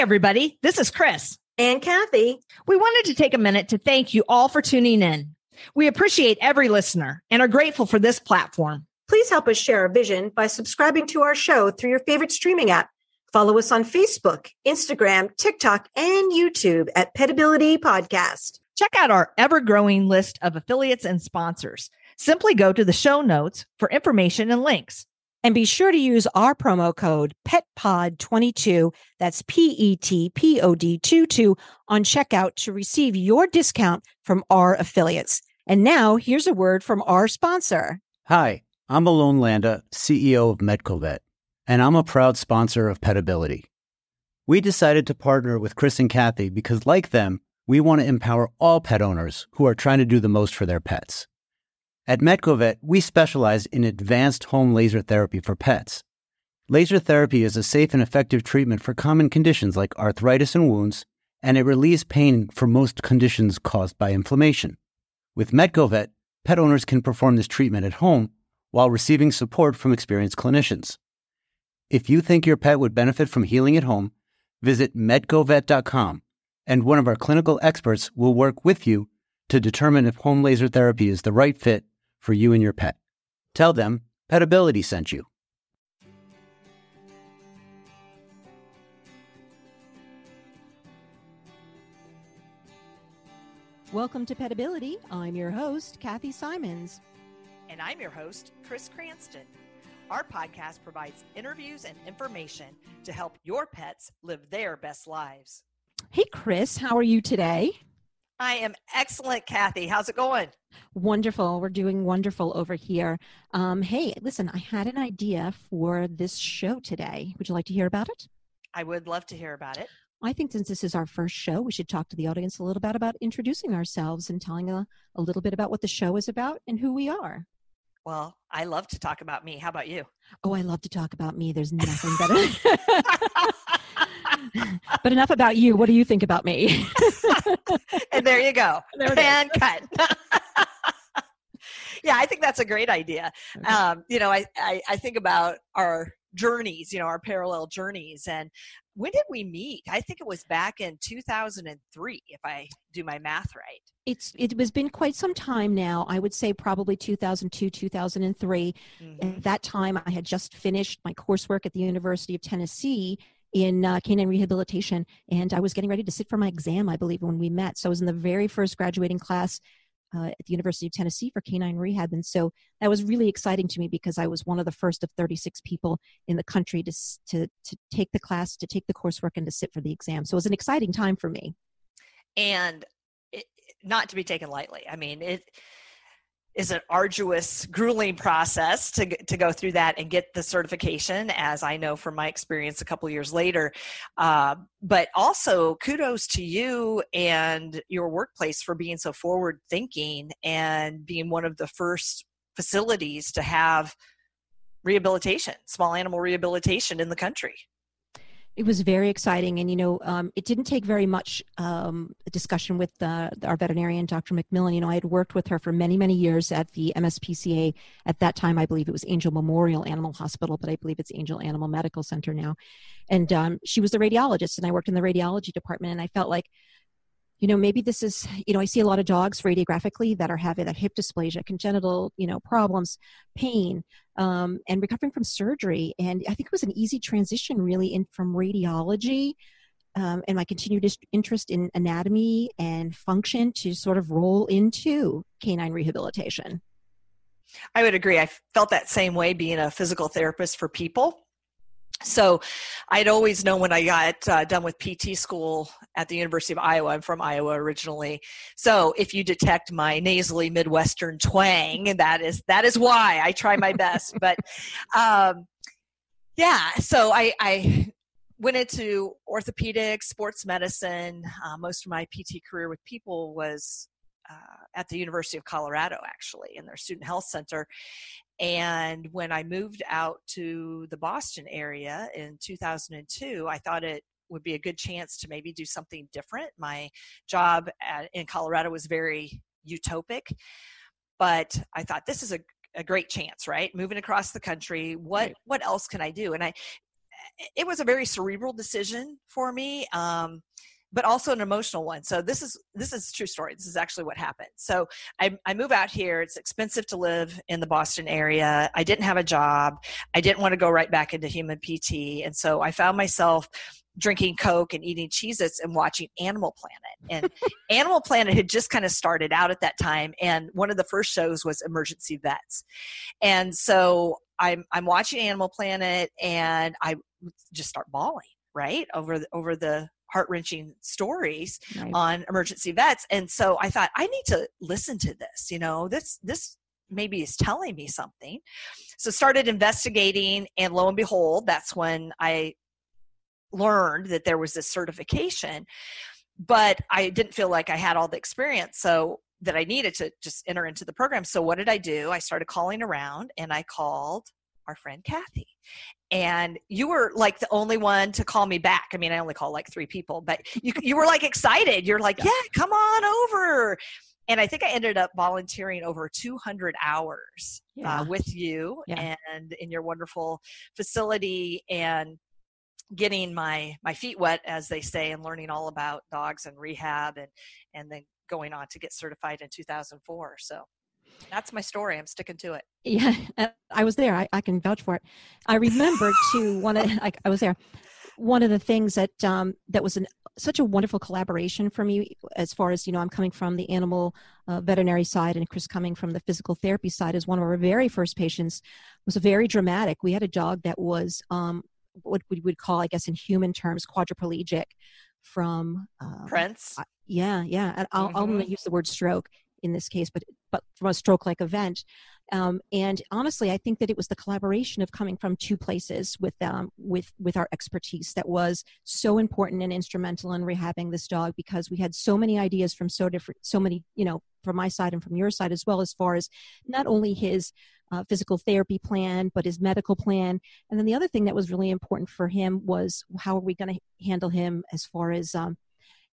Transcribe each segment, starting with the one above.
everybody. This is Chris. And Kathy. We wanted to take a minute to thank you all for tuning in. We appreciate every listener and are grateful for this platform. Please help us share our vision by subscribing to our show through your favorite streaming app. Follow us on Facebook, Instagram, TikTok, and YouTube at Petability Podcast. Check out our ever growing list of affiliates and sponsors. Simply go to the show notes for information and links. And be sure to use our promo code PETPOD22, that's P E T P O D 22, on checkout to receive your discount from our affiliates. And now here's a word from our sponsor. Hi, I'm Alon Landa, CEO of Medcovet, and I'm a proud sponsor of Petability. We decided to partner with Chris and Kathy because, like them, we want to empower all pet owners who are trying to do the most for their pets. At Medcovet, we specialize in advanced home laser therapy for pets. Laser therapy is a safe and effective treatment for common conditions like arthritis and wounds, and it relieves pain for most conditions caused by inflammation. With Medcovet, pet owners can perform this treatment at home while receiving support from experienced clinicians. If you think your pet would benefit from healing at home, visit medcovet.com and one of our clinical experts will work with you to determine if home laser therapy is the right fit for you and your pet. Tell them Petability sent you. Welcome to Petability. I'm your host, Kathy Simons. And I'm your host, Chris Cranston. Our podcast provides interviews and information to help your pets live their best lives. Hey, Chris, how are you today? I am excellent, Kathy. How's it going? Wonderful. We're doing wonderful over here. Um, hey, listen, I had an idea for this show today. Would you like to hear about it? I would love to hear about it. I think since this is our first show, we should talk to the audience a little bit about introducing ourselves and telling a, a little bit about what the show is about and who we are. Well, I love to talk about me. How about you? Oh, I love to talk about me. There's nothing better. but enough about you. What do you think about me? and there you go. There and cut. yeah, I think that's a great idea. Okay. Um, you know, I, I, I think about our journeys, you know, our parallel journeys. And when did we meet? I think it was back in 2003, if I do my math right. It's it has been quite some time now. I would say probably 2002, 2003. Mm-hmm. At that time, I had just finished my coursework at the University of Tennessee in uh, canine rehabilitation, and I was getting ready to sit for my exam, I believe, when we met. So I was in the very first graduating class uh, at the University of Tennessee for canine rehab, and so that was really exciting to me because I was one of the first of 36 people in the country to to to take the class, to take the coursework, and to sit for the exam. So it was an exciting time for me. And it, not to be taken lightly. I mean, it is an arduous, grueling process to, to go through that and get the certification, as I know from my experience a couple years later. Uh, but also, kudos to you and your workplace for being so forward thinking and being one of the first facilities to have rehabilitation, small animal rehabilitation in the country it was very exciting. And you know um, it didn't take very much um, discussion with uh, our veterinarian dr mcmillan. You know i had worked with her for many many years at the mspca at that time i believe it was angel memorial animal hospital but i believe it's angel animal medical center now. And um, she was the radiologist and i worked in the radiology department and i felt like you know maybe this is you know i see a lot of dogs radiographically that are having that hip dysplasia congenital you know problems pain um, and recovering from surgery. And i think it was an easy transition really in from radiology um, and my continued interest in anatomy and function to sort of roll into canine rehabilitation. I would agree. I felt that same way being a physical therapist for people so I'd always known when I got uh, done with PT school at the University of Iowa, I'm from Iowa originally. So if you detect my nasally Midwestern twang, that is that is why I try my best. but um, yeah, so I, I went into orthopedics, sports medicine. Uh, most of my PT career with people was uh, at the University of Colorado, actually, in their student health center. And when I moved out to the Boston area in 2002, I thought it would be a good chance to maybe do something different. My job at, in Colorado was very utopic, but I thought this is a, a great chance, right? Moving across the country, what right. what else can I do? And I it was a very cerebral decision for me. Um, but also an emotional one. So this is this is a true story. This is actually what happened. So I, I move out here. It's expensive to live in the Boston area. I didn't have a job. I didn't want to go right back into human PT, and so I found myself drinking Coke and eating Cheez Its and watching Animal Planet. And Animal Planet had just kind of started out at that time. And one of the first shows was Emergency Vets. And so I'm, I'm watching Animal Planet and I just start bawling, right? Over the, over the heart wrenching stories right. on emergency vets. And so I thought, I need to listen to this. You know, this, this maybe is telling me something. So started investigating, and lo and behold, that's when I learned that there was this certification. But I didn't feel like I had all the experience. So that I needed to just enter into the program. So what did I do? I started calling around and I called our friend Kathy and you were like the only one to call me back. I mean, I only call like three people, but you you were like excited. You're like, yeah, yeah come on over. And I think I ended up volunteering over 200 hours uh, yeah. uh, with you yeah. and in your wonderful facility and getting my my feet wet as they say and learning all about dogs and rehab and and then going on to get certified in 2004 so that's my story. I'm sticking to it. Yeah, I was there. I, I can vouch for it. I remember to one of I, I was there. One of the things that um, that was an, such a wonderful collaboration for me, as far as you know, I'm coming from the animal uh, veterinary side, and Chris coming from the physical therapy side. As one of our very first patients was very dramatic. We had a dog that was um, what we would call, I guess, in human terms, quadriplegic from um, Prince. yeah, yeah. And I'll, mm-hmm. I'm going to use the word stroke in this case, but but from a stroke-like event. Um, and honestly, I think that it was the collaboration of coming from two places with um, with with our expertise that was so important and instrumental in rehabbing this dog because we had so many ideas from so different, so many you know from my side and from your side as well as far as not only his uh, physical therapy plan, but his medical plan. And then the other thing that was really important for him was how are we going to handle him as far as um,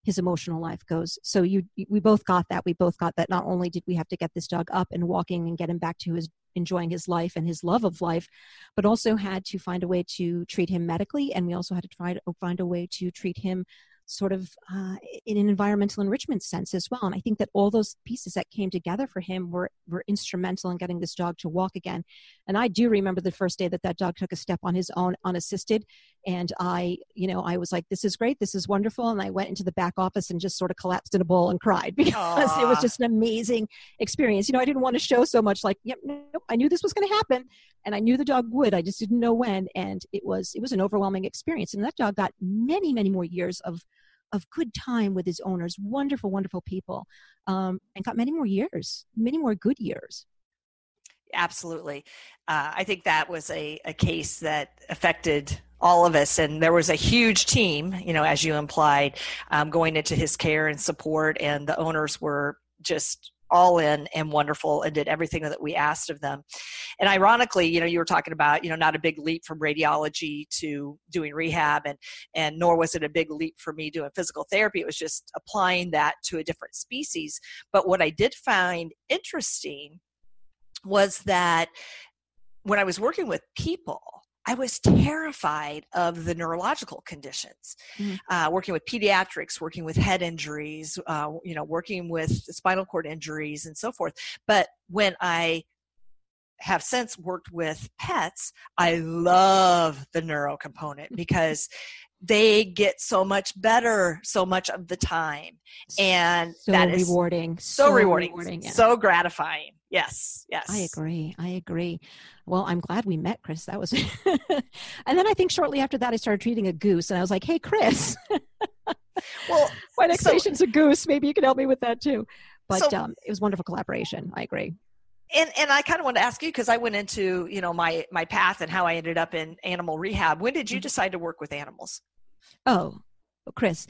his emotional life goes. So you, we both got that. We both got that. Not only did we have to get this dog up and walking and get him back to his enjoying his life and his love of life, but also had to find a way to treat him medically, and we also had to try to find a way to treat him sort of uh, in an environmental enrichment sense as well. And I think that all those pieces that came together for him were, were instrumental in getting this dog to walk again. And I do remember the first day that that dog took a step on his own unassisted. And I, you know, I was like, this is great. This is wonderful. And I went into the back office and just sort of collapsed in a bowl and cried because Aww. it was just an amazing experience. You know, I didn't want to show so much like, yep, nope, I knew this was going to happen and I knew the dog would. I just didn't know when. And it was, it was an overwhelming experience. And that dog got many, many more years of of good time with his owners, wonderful, wonderful people, um, and got many more years, many more good years. Absolutely. Uh, I think that was a, a case that affected all of us and there was a huge team you know as you implied um, going into his care and support and the owners were just all in and wonderful and did everything that we asked of them. And ironically, you know, you were talking about, you know, not a big leap from radiology to doing rehab and and nor was it a big leap for me doing physical therapy. It was just applying that to a different species. But what I did find interesting was that when I was working with people, I was terrified of the neurological conditions. Mm. Uh, working with pediatrics, working with head injuries, uh, you know, working with spinal cord injuries and so forth. But when I have since worked with pets, I love the neuro component because they get so much better so much of the time and so that is rewarding so, so rewarding, rewarding yeah. so gratifying yes yes i agree i agree well i'm glad we met chris that was and then i think shortly after that i started treating a goose and i was like hey chris well my next so, patient's a goose maybe you can help me with that too but so, um, it was wonderful collaboration i agree and and I kind of want to ask you because I went into you know my my path and how I ended up in animal rehab. When did you mm-hmm. decide to work with animals? Oh, Chris,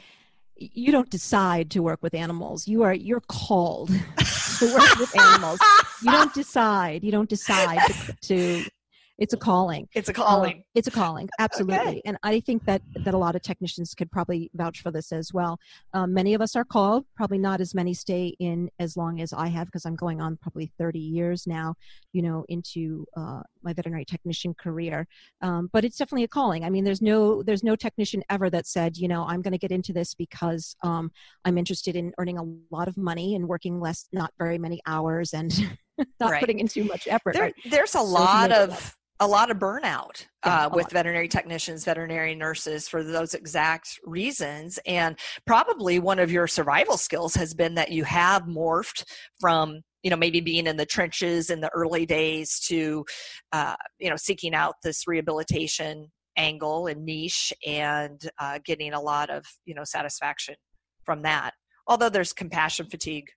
you don't decide to work with animals. You are you're called to work with animals. You don't decide. You don't decide to, to it's a calling. It's a calling. uh, it's a calling. Absolutely. Okay. and i think that that a lot of technicians could probably vouch for this as well. Um, many of us are called probably not as many stay in as long as i have because i'm going on probably 30 years now you know into uh, my veterinary technician career. Um, but it's definitely a calling. I mean there's no there's no technician ever that said you know i'm going to get into this because um, i'm interested in earning a lot of money and working less not very many hours and not Right. putting in too much effort there, right? there's a So lot of a lot of burnout uh, with veterinary technicians veterinary nurses for those exact reasons. And probably one of your survival skills has been that you have morphed from you know maybe being in the trenches in the early days to uh, you know seeking out this rehabilitation angle and niche and uh, getting a lot of you know satisfaction from that. Although there's compassion fatigue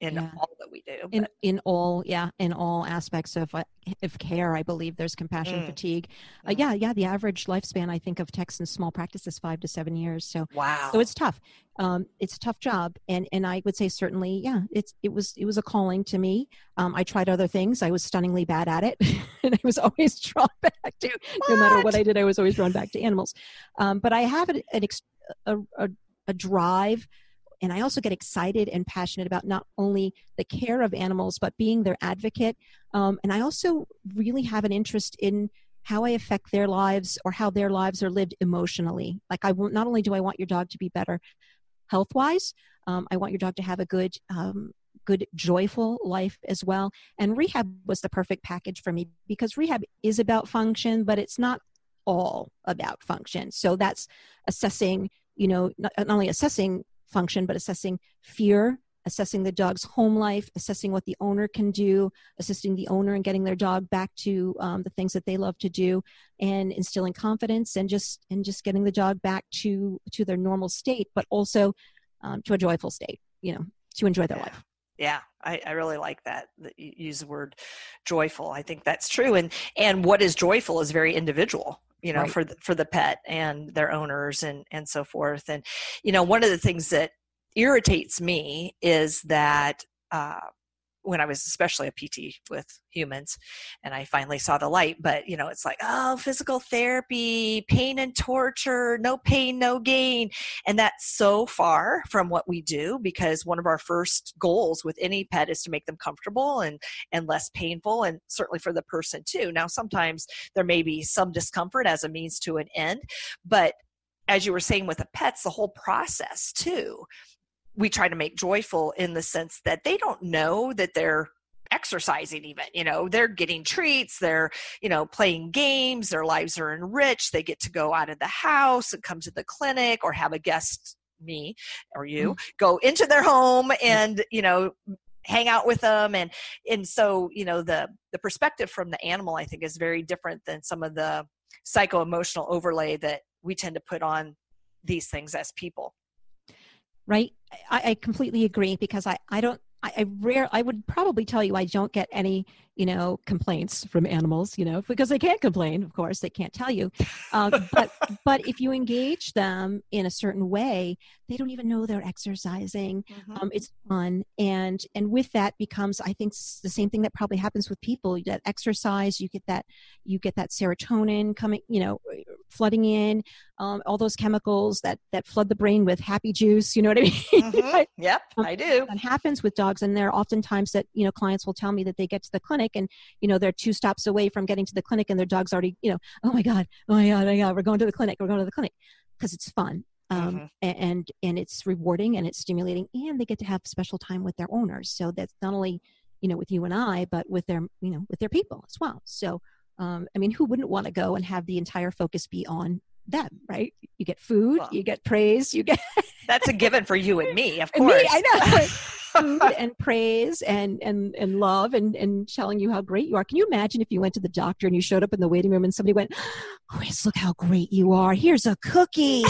in Yeah. all that we do in but- in all yeah in all aspects of uh, of care i believe there's compassion Mm. fatigue uh, Mm. yeah yeah the average lifespan i think of in small practice is five to seven years so wow so it's tough um, it's a tough job and and i would say certainly yeah it's it was it was a calling to me um, i tried other things i was stunningly bad at it and i was always drawn back to no matter what What? i did i was always drawn back to animals um, but i have an, an ex- a, a, a drive and I also get excited and passionate about not only the care of animals, but being their advocate. Um, and I also really have an interest in how I affect their lives or how their lives are lived emotionally. Like, I not only do I want your dog to be better health wise, um, I want your dog to have a good, um, good, joyful life as well. And rehab was the perfect package for me because rehab is about function, but it's not all about function. So that's assessing, you know, not, not only assessing function, but assessing fear, assessing the dog's home life, assessing what the owner can do, assisting the owner in getting their dog back to um, the things that they love to do, and instilling confidence and just and just getting the dog back to to their normal state, but also um, to a joyful state. You know, to enjoy their Yeah. life. Yeah I, I really like that that you use the word joyful i think that's true and and what is joyful is very individual you know Right. for the, for the pet and their owners and and so forth and you know one of the things that irritates me is that uh when I was especially a PT with humans and I finally saw the light, but you know, it's like, oh, physical therapy, pain and torture, no pain, no gain. And that's so far from what we do because one of our first goals with any pet is to make them comfortable and and less painful and certainly for the person too. Now sometimes there may be some discomfort as a means to an end, but as you were saying with the pets, the whole process too, we try to make joyful in the sense that they don't know that they're exercising even you know they're getting treats they're you know playing games their lives are enriched they get to go out of the house and come to the clinic or have a guest me or you mm. go into their home mm. and you know hang out with them. And and so you know the the perspective from the animal i think is very different than some of the psycho emotional overlay that we tend to put on these things as people right? I, I completely agree because i i don't I, I rare I would probably tell you I don't get any you know complaints from animals you know because they can't complain of course they can't tell you. Um, but but if you engage them in a certain way they don't even know they're exercising. Um, it's fun. And and with that becomes I think the same thing that probably happens with people. You get exercise you get that you get that serotonin coming you know flooding in um, all those chemicals that that flood the brain with happy juice you know what I mean? Mhm. Right? yep Um, i do. that happens with dogs and there are often times that you know clients will tell me that they get to the clinic and you know they're two stops away from getting to the clinic and their dog's already you know oh my god oh my god oh my god we're going to the clinic we're going to the clinic. Because it's fun um, Mhm. and and it's rewarding and it's stimulating and they get to have special time with their owners. So that's not only you know with you and i but with their you know with their people as well. So um, i mean who wouldn't want to go and have the entire focus be on them right you get food Well, you get praise you get That's a given for you and me, of course. me, I know. food and praise and and and love and and telling you how great you are. Can you imagine if you went to the doctor and you showed up in the waiting room and somebody went, "Chris, look how great you are. Here's a cookie."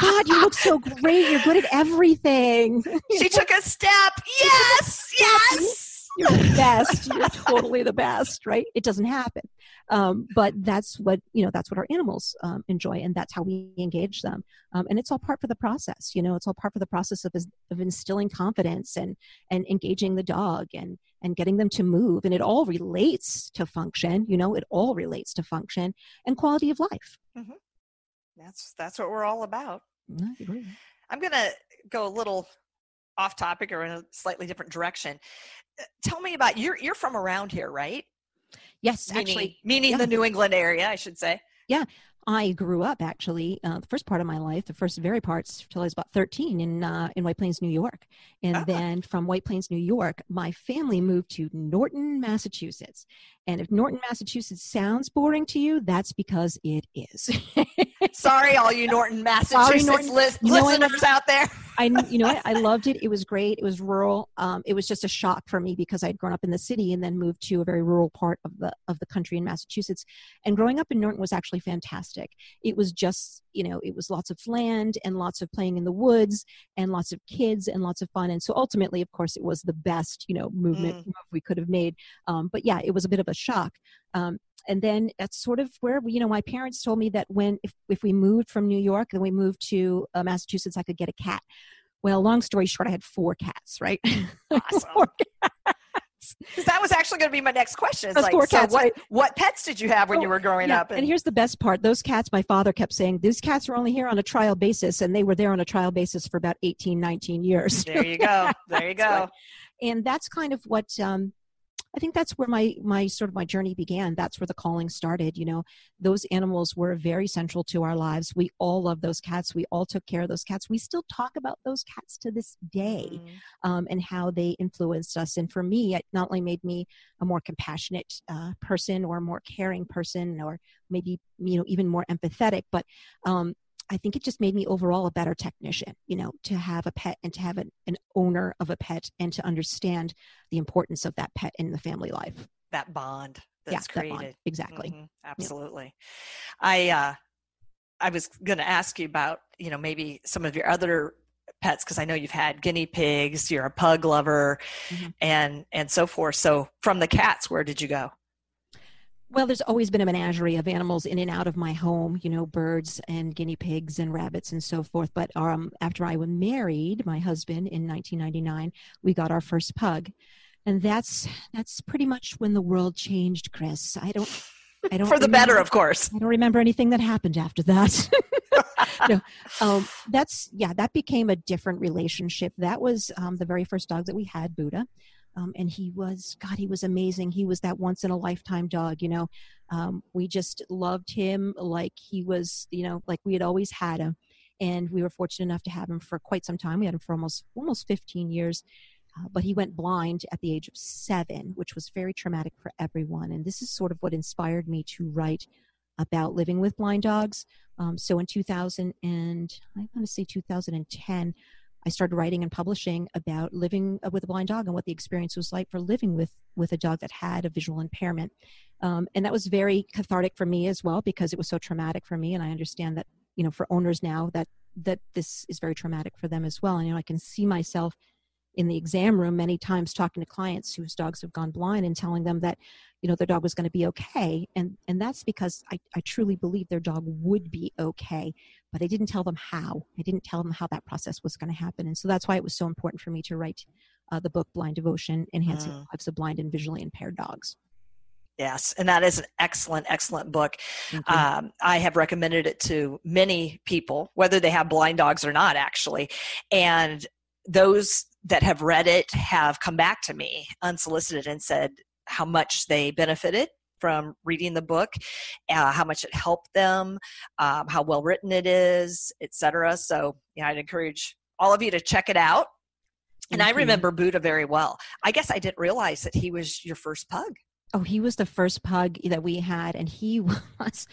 God, you look so great. You're good at everything. she took a step. Yes, yes. You're the best. You're totally the best, right? It doesn't happen. um, but that's what you know that's what our animals um, enjoy and that's how we engage them um, and it's all part for the process you know it's all part for the process of, of instilling confidence and and engaging the dog and and getting them to move and it all relates to function you know it all relates to function and quality of life mm-hmm. that's that's what we're all about i'm gonna go a little off topic or in a slightly different direction uh, tell me about you're you're from around here right Yes, meaning, actually, meaning yeah. the New England area, I should say. Yeah, I grew up actually uh, the first part of my life, the first very parts till I was about 13 in uh, in White Plains, New York, and ah. then from White Plains, New York, my family moved to Norton, Massachusetts. And if Norton, Massachusetts sounds boring to you, that's because it is. Sorry, all you Norton, Massachusetts Sorry, Norton, li- listeners out there. I, you know what? I loved it. It was great. It was rural. Um, it was just a shock for me because I'd grown up in the city and then moved to a very rural part of the of the country in Massachusetts. And growing up in Norton was actually fantastic. It was just, you know, it was lots of land and lots of playing in the woods and lots of kids and lots of fun. And so ultimately, of course, it was the best, you know, movement mm. move we could have made. Um, but yeah, it was a bit of a shock. Um, and then that's sort of where you know my parents told me that when if, if we moved from new york and we moved to uh, massachusetts i could get a cat well long story short i had four cats right awesome. four cats. that was actually going to be my next question. It's Like, four cats, so what, right? what pets did you have when oh, you were growing yeah. up? And, and, here's the best part: those cats, my father kept saying, these cats are only here on a trial basis, and they were there on a trial basis for about 18, 19 years. There you go. There you go. and that's kind of what um, I think that's where my my sort of my journey began. That's where the calling started. You know, those animals were very central to our lives. We all love those cats. We all took care of those cats. We still talk about those cats to this day, mm. um, and how they influenced us. And for me, it not only made me a more compassionate uh, person or a more caring person, or maybe you know even more empathetic, but um, I think it just made me overall a better technician, you know, to have a pet and to have an, an owner of a pet and to understand the importance of that pet in the family life. That bond that's yeah, created. That bond. Exactly. Mm-hmm. Absolutely. Yeah. I, uh, I was going to ask you about, you know, maybe some of your other pets because I know you've had guinea pigs, you're a pug lover, mm-hmm. and and so forth. So from the cats, where did you go? Well, there's always been a menagerie of animals in and out of my home, you know, birds and guinea pigs and rabbits and so forth. But um, after I was married, my husband in 1999, we got our first pug, and that's that's pretty much when the world changed, Chris. I don't, I don't for the remember, better, of course. I don't remember anything that happened after that. no, um, that's yeah, that became a different relationship. That was um, the very first dog that we had, Buddha. Um, and he was god he was amazing. He was that once in a lifetime dog you know? Um, we just loved him like he was you know like we had always had him. And we were fortunate enough to have him for quite some time. We had him for almost almost 15 years. Uh, but he went blind at the age of seven which was very traumatic for everyone. And this is sort of what inspired me to write about living with blind dogs. Um, so in 2000 and i want to say 2010 I started writing and publishing about living uh, with a blind dog and what the experience was like for living with with a dog that had a visual impairment. Um, and that was very cathartic for me as well because it was so traumatic for me. And I understand that you know for owners now that that this is very traumatic for them as well. And you know I can see myself in the exam room many times talking to clients whose dogs have gone blind and telling them that you know their dog was going to be okay and and that's because I, I truly believe their dog would be okay but i didn't tell them how i didn't tell them how that process was going to happen and so that's why it was so important for me to write uh, the book blind devotion enhancing mm. lives of blind and visually impaired dogs Yes, and that is an excellent, excellent book. Um, I have recommended it to many people, whether they have blind dogs or not, actually. And those that have read it have come back to me unsolicited and said how much they benefited from reading the book, uh, how much it helped them, um, how well written it is, etc. So, yeah, I'd encourage all of you to check it out. And mm-hmm. I remember Buddha very well. I guess I didn't realize that he was your first pug. Oh, he was the first pug that we had, and he was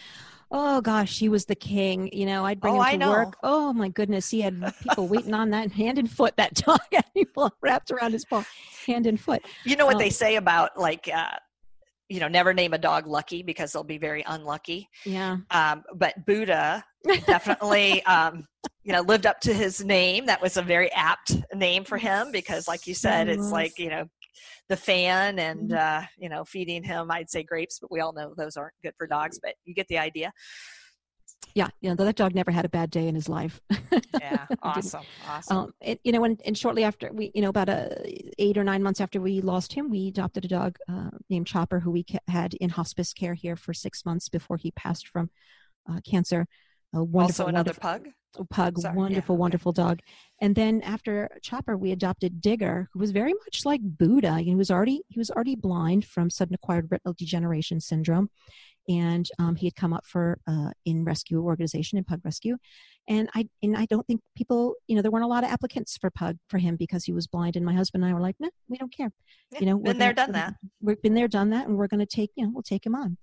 oh gosh, he was the king. You know, I'd bring oh, him to work. Oh my goodness, he had people waiting on that hand and foot. That dog had people wrapped around his paw, hand and foot. You know what um, they say about like. Uh, you know, never name a dog lucky because they'll be very unlucky. Yeah. Um, but Buddha definitely, um, you know, lived up to his name. That was a very apt name for him because, like you said, it's like you know, the fan and mm-hmm. uh, you know feeding him i'd say grapes but we all know those aren't good for dogs but you get the idea yeah, you know that dog never had a bad day in his life. yeah, awesome, awesome. Um, it, you know, and, and shortly after we, you know, about a eight or nine months after we lost him, we adopted a dog uh, named Chopper, who we had in hospice care here for six months before he passed from uh, cancer. A wonderful, also another pug. Pug, Sorry, wonderful, yeah, wonderful okay. dog. And then after Chopper, we adopted Digger, who was very much like Buddha. He was already he was already blind from sudden acquired retinal degeneration syndrome, and um, he had come up for uh, in rescue organization in pug rescue and i and i don't think people you know there weren't a lot of applicants for pug for him because he was blind and my husband and i were like no we don't care yeah, you know been there done that we've been there done that and we're going to take you know we'll take him on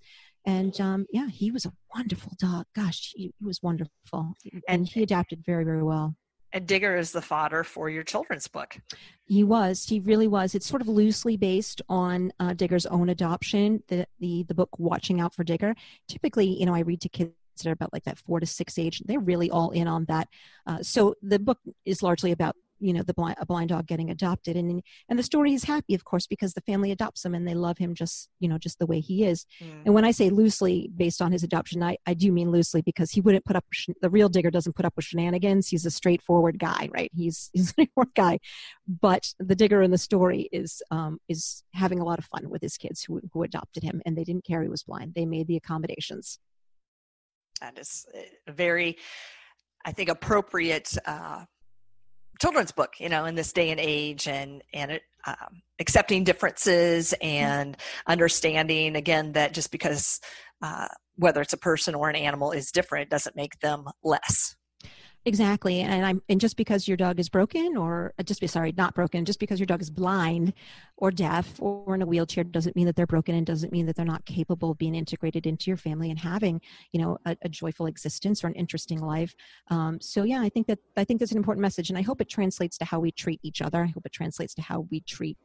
and um, yeah he was a wonderful dog gosh he, he was wonderful and he adapted very very well and Digger is the fodder for your children's book. He was. He really was. It's sort of loosely based on uh, Digger's own adoption. The, the the book Watching Out for Digger. Typically, you know, I read to kids that are about like that four to six age. They're really all in on that. Uh, so the book is largely about you know the blind a blind dog getting adopted and and the story is happy of course because the family adopts him and they love him just you know just the way he is. Mm. and when i say loosely based on his adoption i i do mean loosely because he wouldn't put up the real digger doesn't put up with shenanigans. He's a straightforward guy right? He's he's a straightforward guy. But the digger in the story is um is having a lot of fun with his kids who who adopted him and they didn't care he was blind. They made the accommodations. That is eh, very i think appropriate uh children's book you know in this day and age and and it, um, accepting differences and understanding again that just because uh, whether it's a person or an animal is different doesn't make them less Exactly, and I'm and just because your dog is broken, or uh, just be sorry, not broken, just because your dog is blind, or deaf, or in a wheelchair, doesn't mean that they're broken, and doesn't mean that they're not capable of being integrated into your family and having, you know, a, a joyful existence or an interesting life. Um, so yeah, I think that I think that's an important message, and I hope it translates to how we treat each other. I hope it translates to how we treat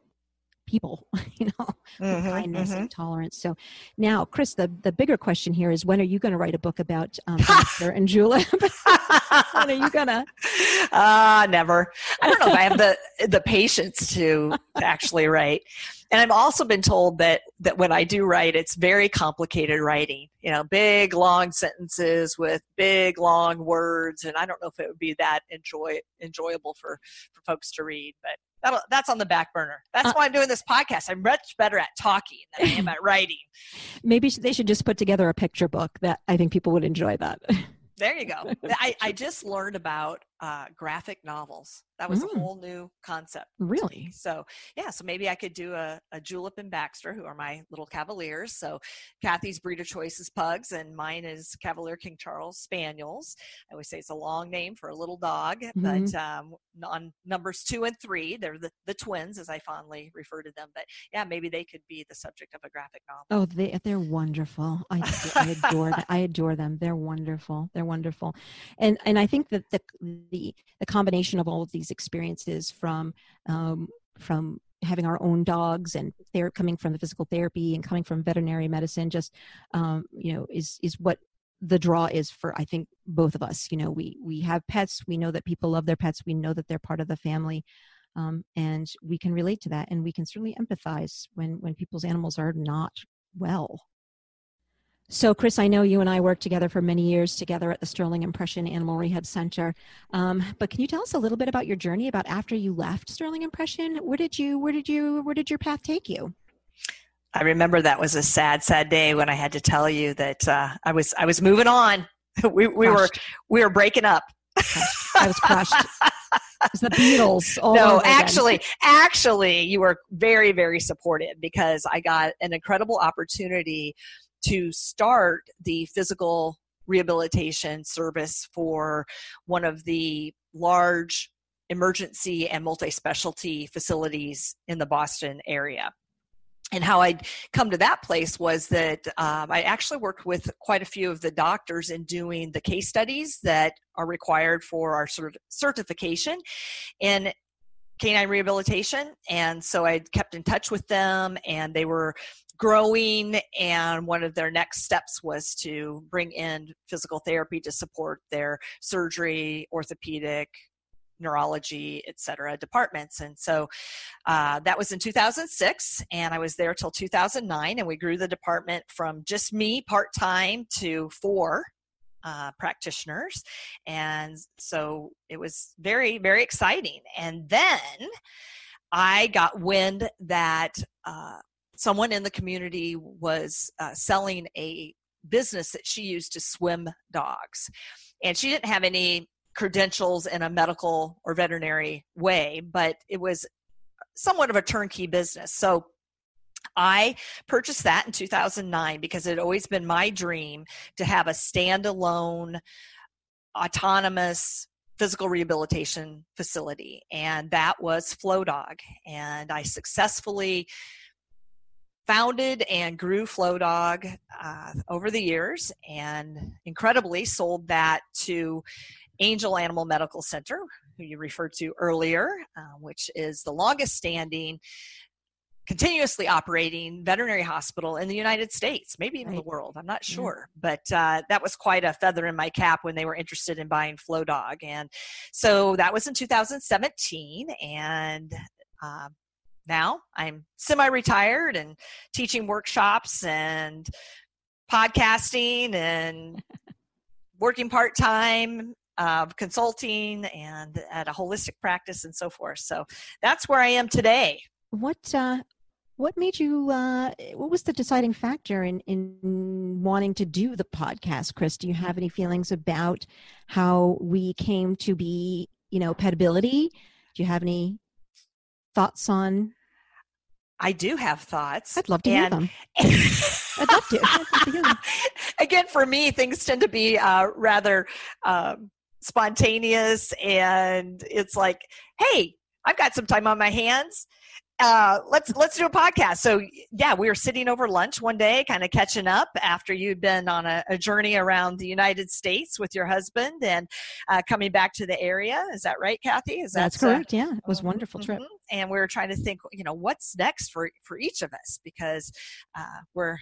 people, you know, mm-hmm, kindness mm-hmm. and tolerance. So now, Chris, the, the bigger question here is when are you going to write a book about um, and Julep? when are you gonna? Uh, never. I don't know if I have the the patience to, to actually write. And I've also been told that that when I do write, it's very complicated writing. You know, big long sentences with big long words, and I don't know if it would be that enjoy enjoyable for for folks to read. But that's on the back burner. That's uh, why I'm doing this podcast. I'm much better at talking than I am at writing. Maybe they should just put together a picture book. That I think people would enjoy that. There you go. I, I just learned about uh, graphic novels. That was mm. a whole new concept. Really? So yeah, so maybe I could do a, a Julep and Baxter, who are my little Cavaliers. So Kathy's breeder choice is pugs, and mine is Cavalier King Charles Spaniels. I always say it's a long name for a little dog, mm-hmm. but um, on numbers two and three, they're the, the twins, as I fondly refer to them. But yeah, maybe they could be the subject of a graphic novel. Oh, they they're wonderful. I, I adore them. I adore them. They're wonderful. They're wonderful, and and I think that the the the combination of all of these experiences from um, from having our own dogs and they're coming from the physical therapy and coming from veterinary medicine just um, you know is is what the draw is for i think both of us. You know we we have pets. We know that people love their pets. We know that they're part of the family um, and we can relate to that and we can certainly empathize when when people's animals are not well so, Chris, I know you and I worked together for many years together at the Sterling Impression Animal Rehab Center. Um, but can you tell us a little bit about your journey? About after you left Sterling Impression, where did you, where did you, where did your path take you? I remember that was a sad, sad day when I had to tell you that uh, I was, I was moving on. we, we were, we were breaking up. I was crushed. It's the Beatles. no, actually, again. actually, you were very, very supportive because I got an incredible opportunity to start the physical rehabilitation service for one of the large emergency and multi-specialty facilities in the Boston area. And how I'd come to that place was that um, I actually worked with quite a few of the doctors in doing the case studies that are required for our of certification in canine rehabilitation. And so I kept in touch with them, and they were growing and one of their next steps was to bring in physical therapy to support their surgery orthopedic neurology, et cetera, departments. And so uh, that was in 2006, and I was there till 2009, and we grew the department from just me part time to four uh, practitioners. And so it was very, very exciting. And then I got wind that uh, someone in the community was uh, selling a business that she used to swim dogs. And she didn't have any credentials in a medical or veterinary way, but it was somewhat of a turnkey business. So I purchased that in 2009 because it had always been my dream to have a standalone, autonomous physical rehabilitation facility, and that was Flow Dog. And I successfully founded and grew Flow Dog uh, over the years, and incredibly sold that to Angel Animal Medical Center, who you referred to earlier, uh, which is the longest standing continuously operating veterinary hospital in the United States, maybe even right. the world. I'm not sure, yeah. but uh, that was quite a feather in my cap when they were interested in buying Flow Dog, and so that was in 2017, and. Uh, now I'm semi-retired and teaching workshops and podcasting and working part-time uh, consulting and at a holistic practice and so forth. So that's where I am today. What uh, what made you? Uh, what was the deciding factor in in wanting to do the podcast, Chris? Do you have any feelings about how we came to be? You know, petability. Do you have any thoughts on? I do have thoughts. I'd love to and, hear them. I'd love to. I'd love to hear them. Again, for me, things tend to be uh, rather um, spontaneous and it's like hey i've got some time on my hands uh, let's let's do a podcast. So yeah, we were sitting over lunch one day, kind of catching up after you'd been on a, a journey around the United States with your husband and uh, coming back to the area. Is that right, Kathy? Is that that's correct? Uh, yeah, it was a wonderful mm-hmm. trip. And we were trying to think, you know, what's next for for each of us because uh, we're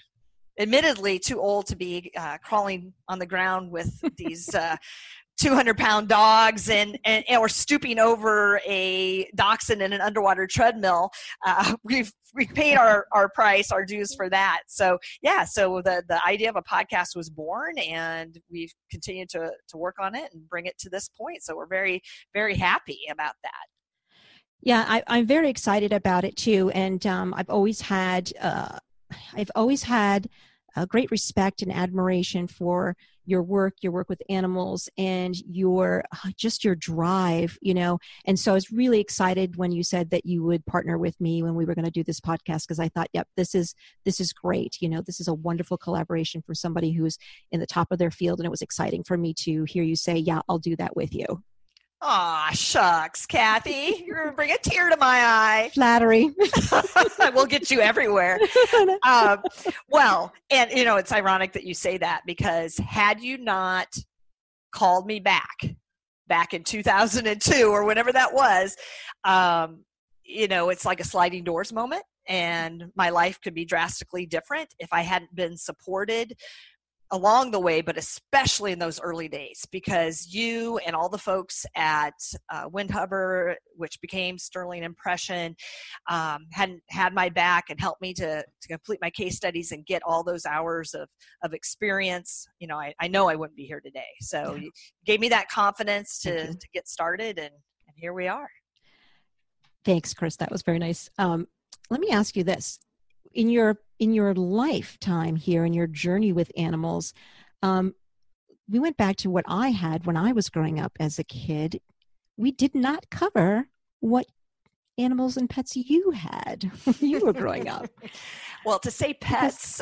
admittedly too old to be uh, crawling on the ground with these uh, 200 pound dogs and, and, or stooping over a dachshund in an underwater treadmill. Uh, we've we paid our our price our dues for that. So yeah so the the idea of a podcast was born and we've continued to to work on it and bring it to this point. So we're very very happy about that. Yeah I, am very excited about it too. And um, i've always had uh, i've always had a great respect and admiration for your work your work with animals and your uh, just your drive you know? And so i was really excited when you said that you would partner with me when we were going to do this podcast because i thought yep this is this is great you know? This is a wonderful collaboration for somebody who's in the top of their field and it was exciting for me to hear you say yeah i'll do that with you Aw, shucks, Kathy. You're going to bring a tear to my eye. Flattery. we'll get you everywhere. Um, well, and you know, it's ironic that you say that because had you not called me back, back in 2002 or whenever that was, um, you know, it's like a sliding doors moment and my life could be drastically different if I hadn't been supported along the way, but especially in those early days, because you and all the folks at uh, Windhover, which became Sterling Impression, um, hadn't had my back and helped me to, to complete my case studies and get all those hours of, of experience. You know, I, I know I wouldn't be here today. So yeah. you gave me that confidence to, to get started, and, and here we are. Thanks, Chris. That was very nice. Um, let me ask you this in your in your lifetime here in your journey with animals um, we went back to what i had when i was growing up as a kid. We did not cover what animals and pets you had when you were growing up? Well to say pets.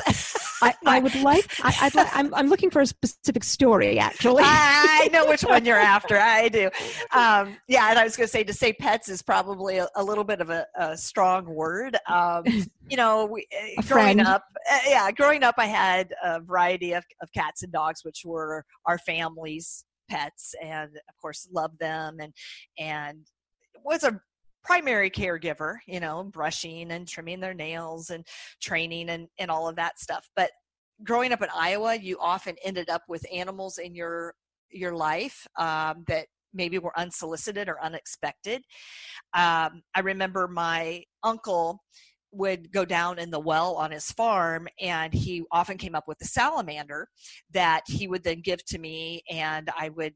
I, I, would like I, would I'm, I'm looking for a specific story actually. I know which one you're after. I do. Um, yeah and i was going to say to say pets is probably a, a little bit of a, a strong word. Um, you know we, eh, growing friend. up uh, yeah growing up i had a variety of, of cats and dogs which were our family's pets and of course loved them and and was a primary caregiver, you know, brushing and trimming their nails and training and, and all of that stuff. But growing up in Iowa, you often ended up with animals in your your life um, that maybe were unsolicited or unexpected. Um, I remember my uncle would go down in the well on his farm and he often came up with a salamander that he would then give to me and I would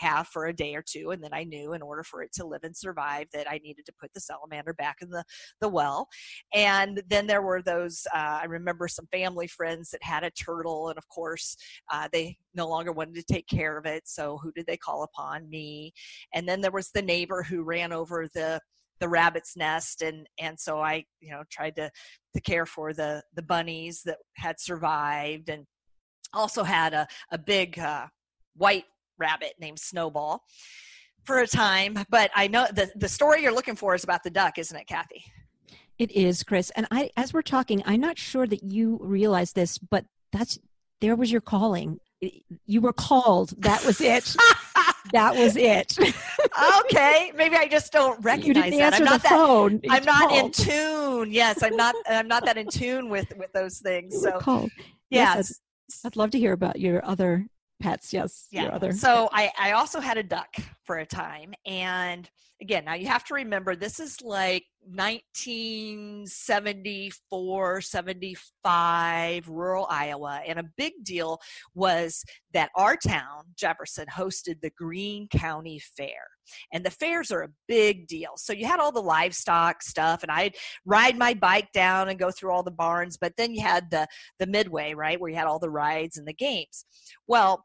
have for a day or two and then i knew in order for it to live and survive that i needed to put the salamander back in the, the well. And then there were those uh, i remember some family friends that had a turtle and of course uh, they no longer wanted to take care of it so who did they call upon? Me. And then there was the neighbor who ran over the the rabbit's nest and and so i you know tried to to care for the the bunnies that had survived and also had a, a big uh, white rabbit named Snowball for a time. But I know the, the story you're looking for is about the duck, isn't it, Kathy? It is, Chris. And I, as we're talking, I'm not sure that you realize this, but that's there was your calling. You were called. That was it. that was it. okay, maybe I just don't recognize that. I'm not that. Phone. I'm not in tune. Yes, I'm not. I'm not that in tune with with those things. So, called. yes. yes I'd, I'd love to hear about your other pets yes yeah other so I, I also had a duck for a time and again now you have to remember this is like 1974 75 rural iowa and a big deal was that our town jefferson hosted the greene county fair and the fairs are a big deal. So you had all the livestock stuff and i'd ride my bike down and go through all the barns but then you had the the midway right where you had all the rides and the games. Well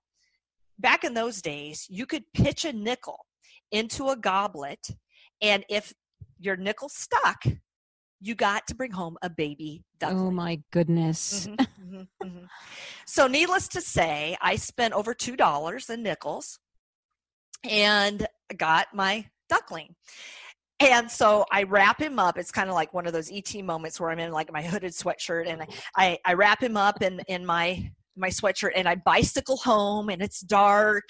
back in those days, you could pitch a nickel into a goblet, and if your nickel stuck, you got to bring home a baby duckling. Oh my goodness. Mm-hmm, mm-hmm, mm-hmm. So, needless to say, I spent over $2 in nickels and got my duckling. And so I wrap him up. It's kind of like one of those ET moments where I'm in like my hooded sweatshirt and I, I wrap him up in, in my my sweatshirt and I bicycle home and it's dark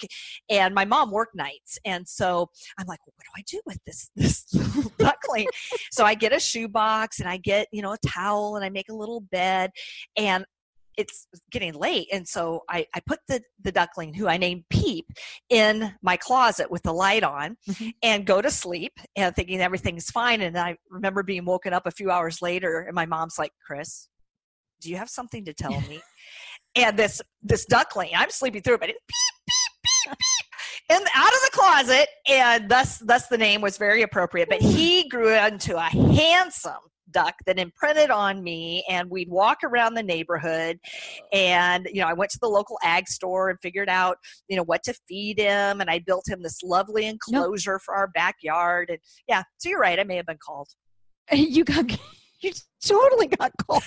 and my mom worked nights and so I'm like well, what do I do with this this little duckling so I get a shoebox and I get you know a towel and I make a little bed and it's getting late and so I, I put the, the duckling who i named peep in my closet with the light on mm-hmm. and go to sleep and thinking everything's fine and i remember being woken up a few hours later and my mom's like chris do you have something to tell me and this this duckling. I'm sleeping through it, but it beep beep beep beep, and out of the closet, and thus thus the name was very appropriate. But he grew into a handsome duck that imprinted on me and we'd walk around the neighborhood and you know i went to the local ag store and figured out you know what to feed him and i built him this lovely enclosure nope. for our backyard and yeah so you're right i may have been called you got you totally got called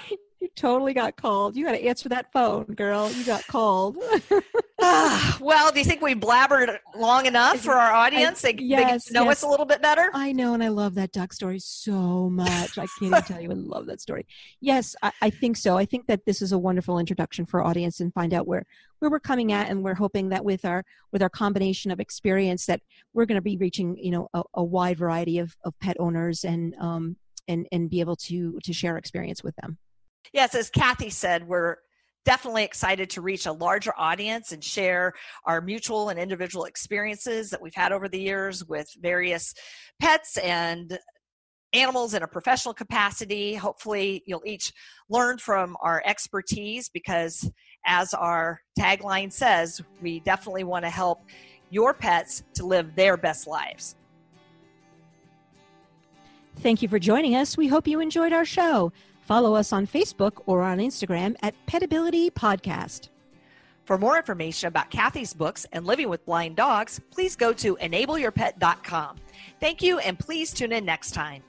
totally got called. You got to answer that phone, girl. You got called. ah, well, do you think we blabbered long enough for our audience? I, they, yes, they know yes. us a little bit better. I know, and I love that duck story so much. I can't even tell you, I love that story. Yes, I, I, think so. I think that this is a wonderful introduction for our audience and find out where where we're coming at, and we're hoping that with our with our combination of experience, that we're going to be reaching you know a, a, wide variety of, of pet owners and um and and be able to to share experience with them. Yes, as Kathy said, we're definitely excited to reach a larger audience and share our mutual and individual experiences that we've had over the years with various pets and animals in a professional capacity. Hopefully, you'll each learn from our expertise because, as our tagline says, we definitely want to help your pets to live their best lives. Thank you for joining us. We hope you enjoyed our show. Follow us on Facebook or on Instagram at Petability Podcast. For more information about Kathy's books and living with blind dogs, please go to enableyourpet.com. Thank you, and please tune in next time.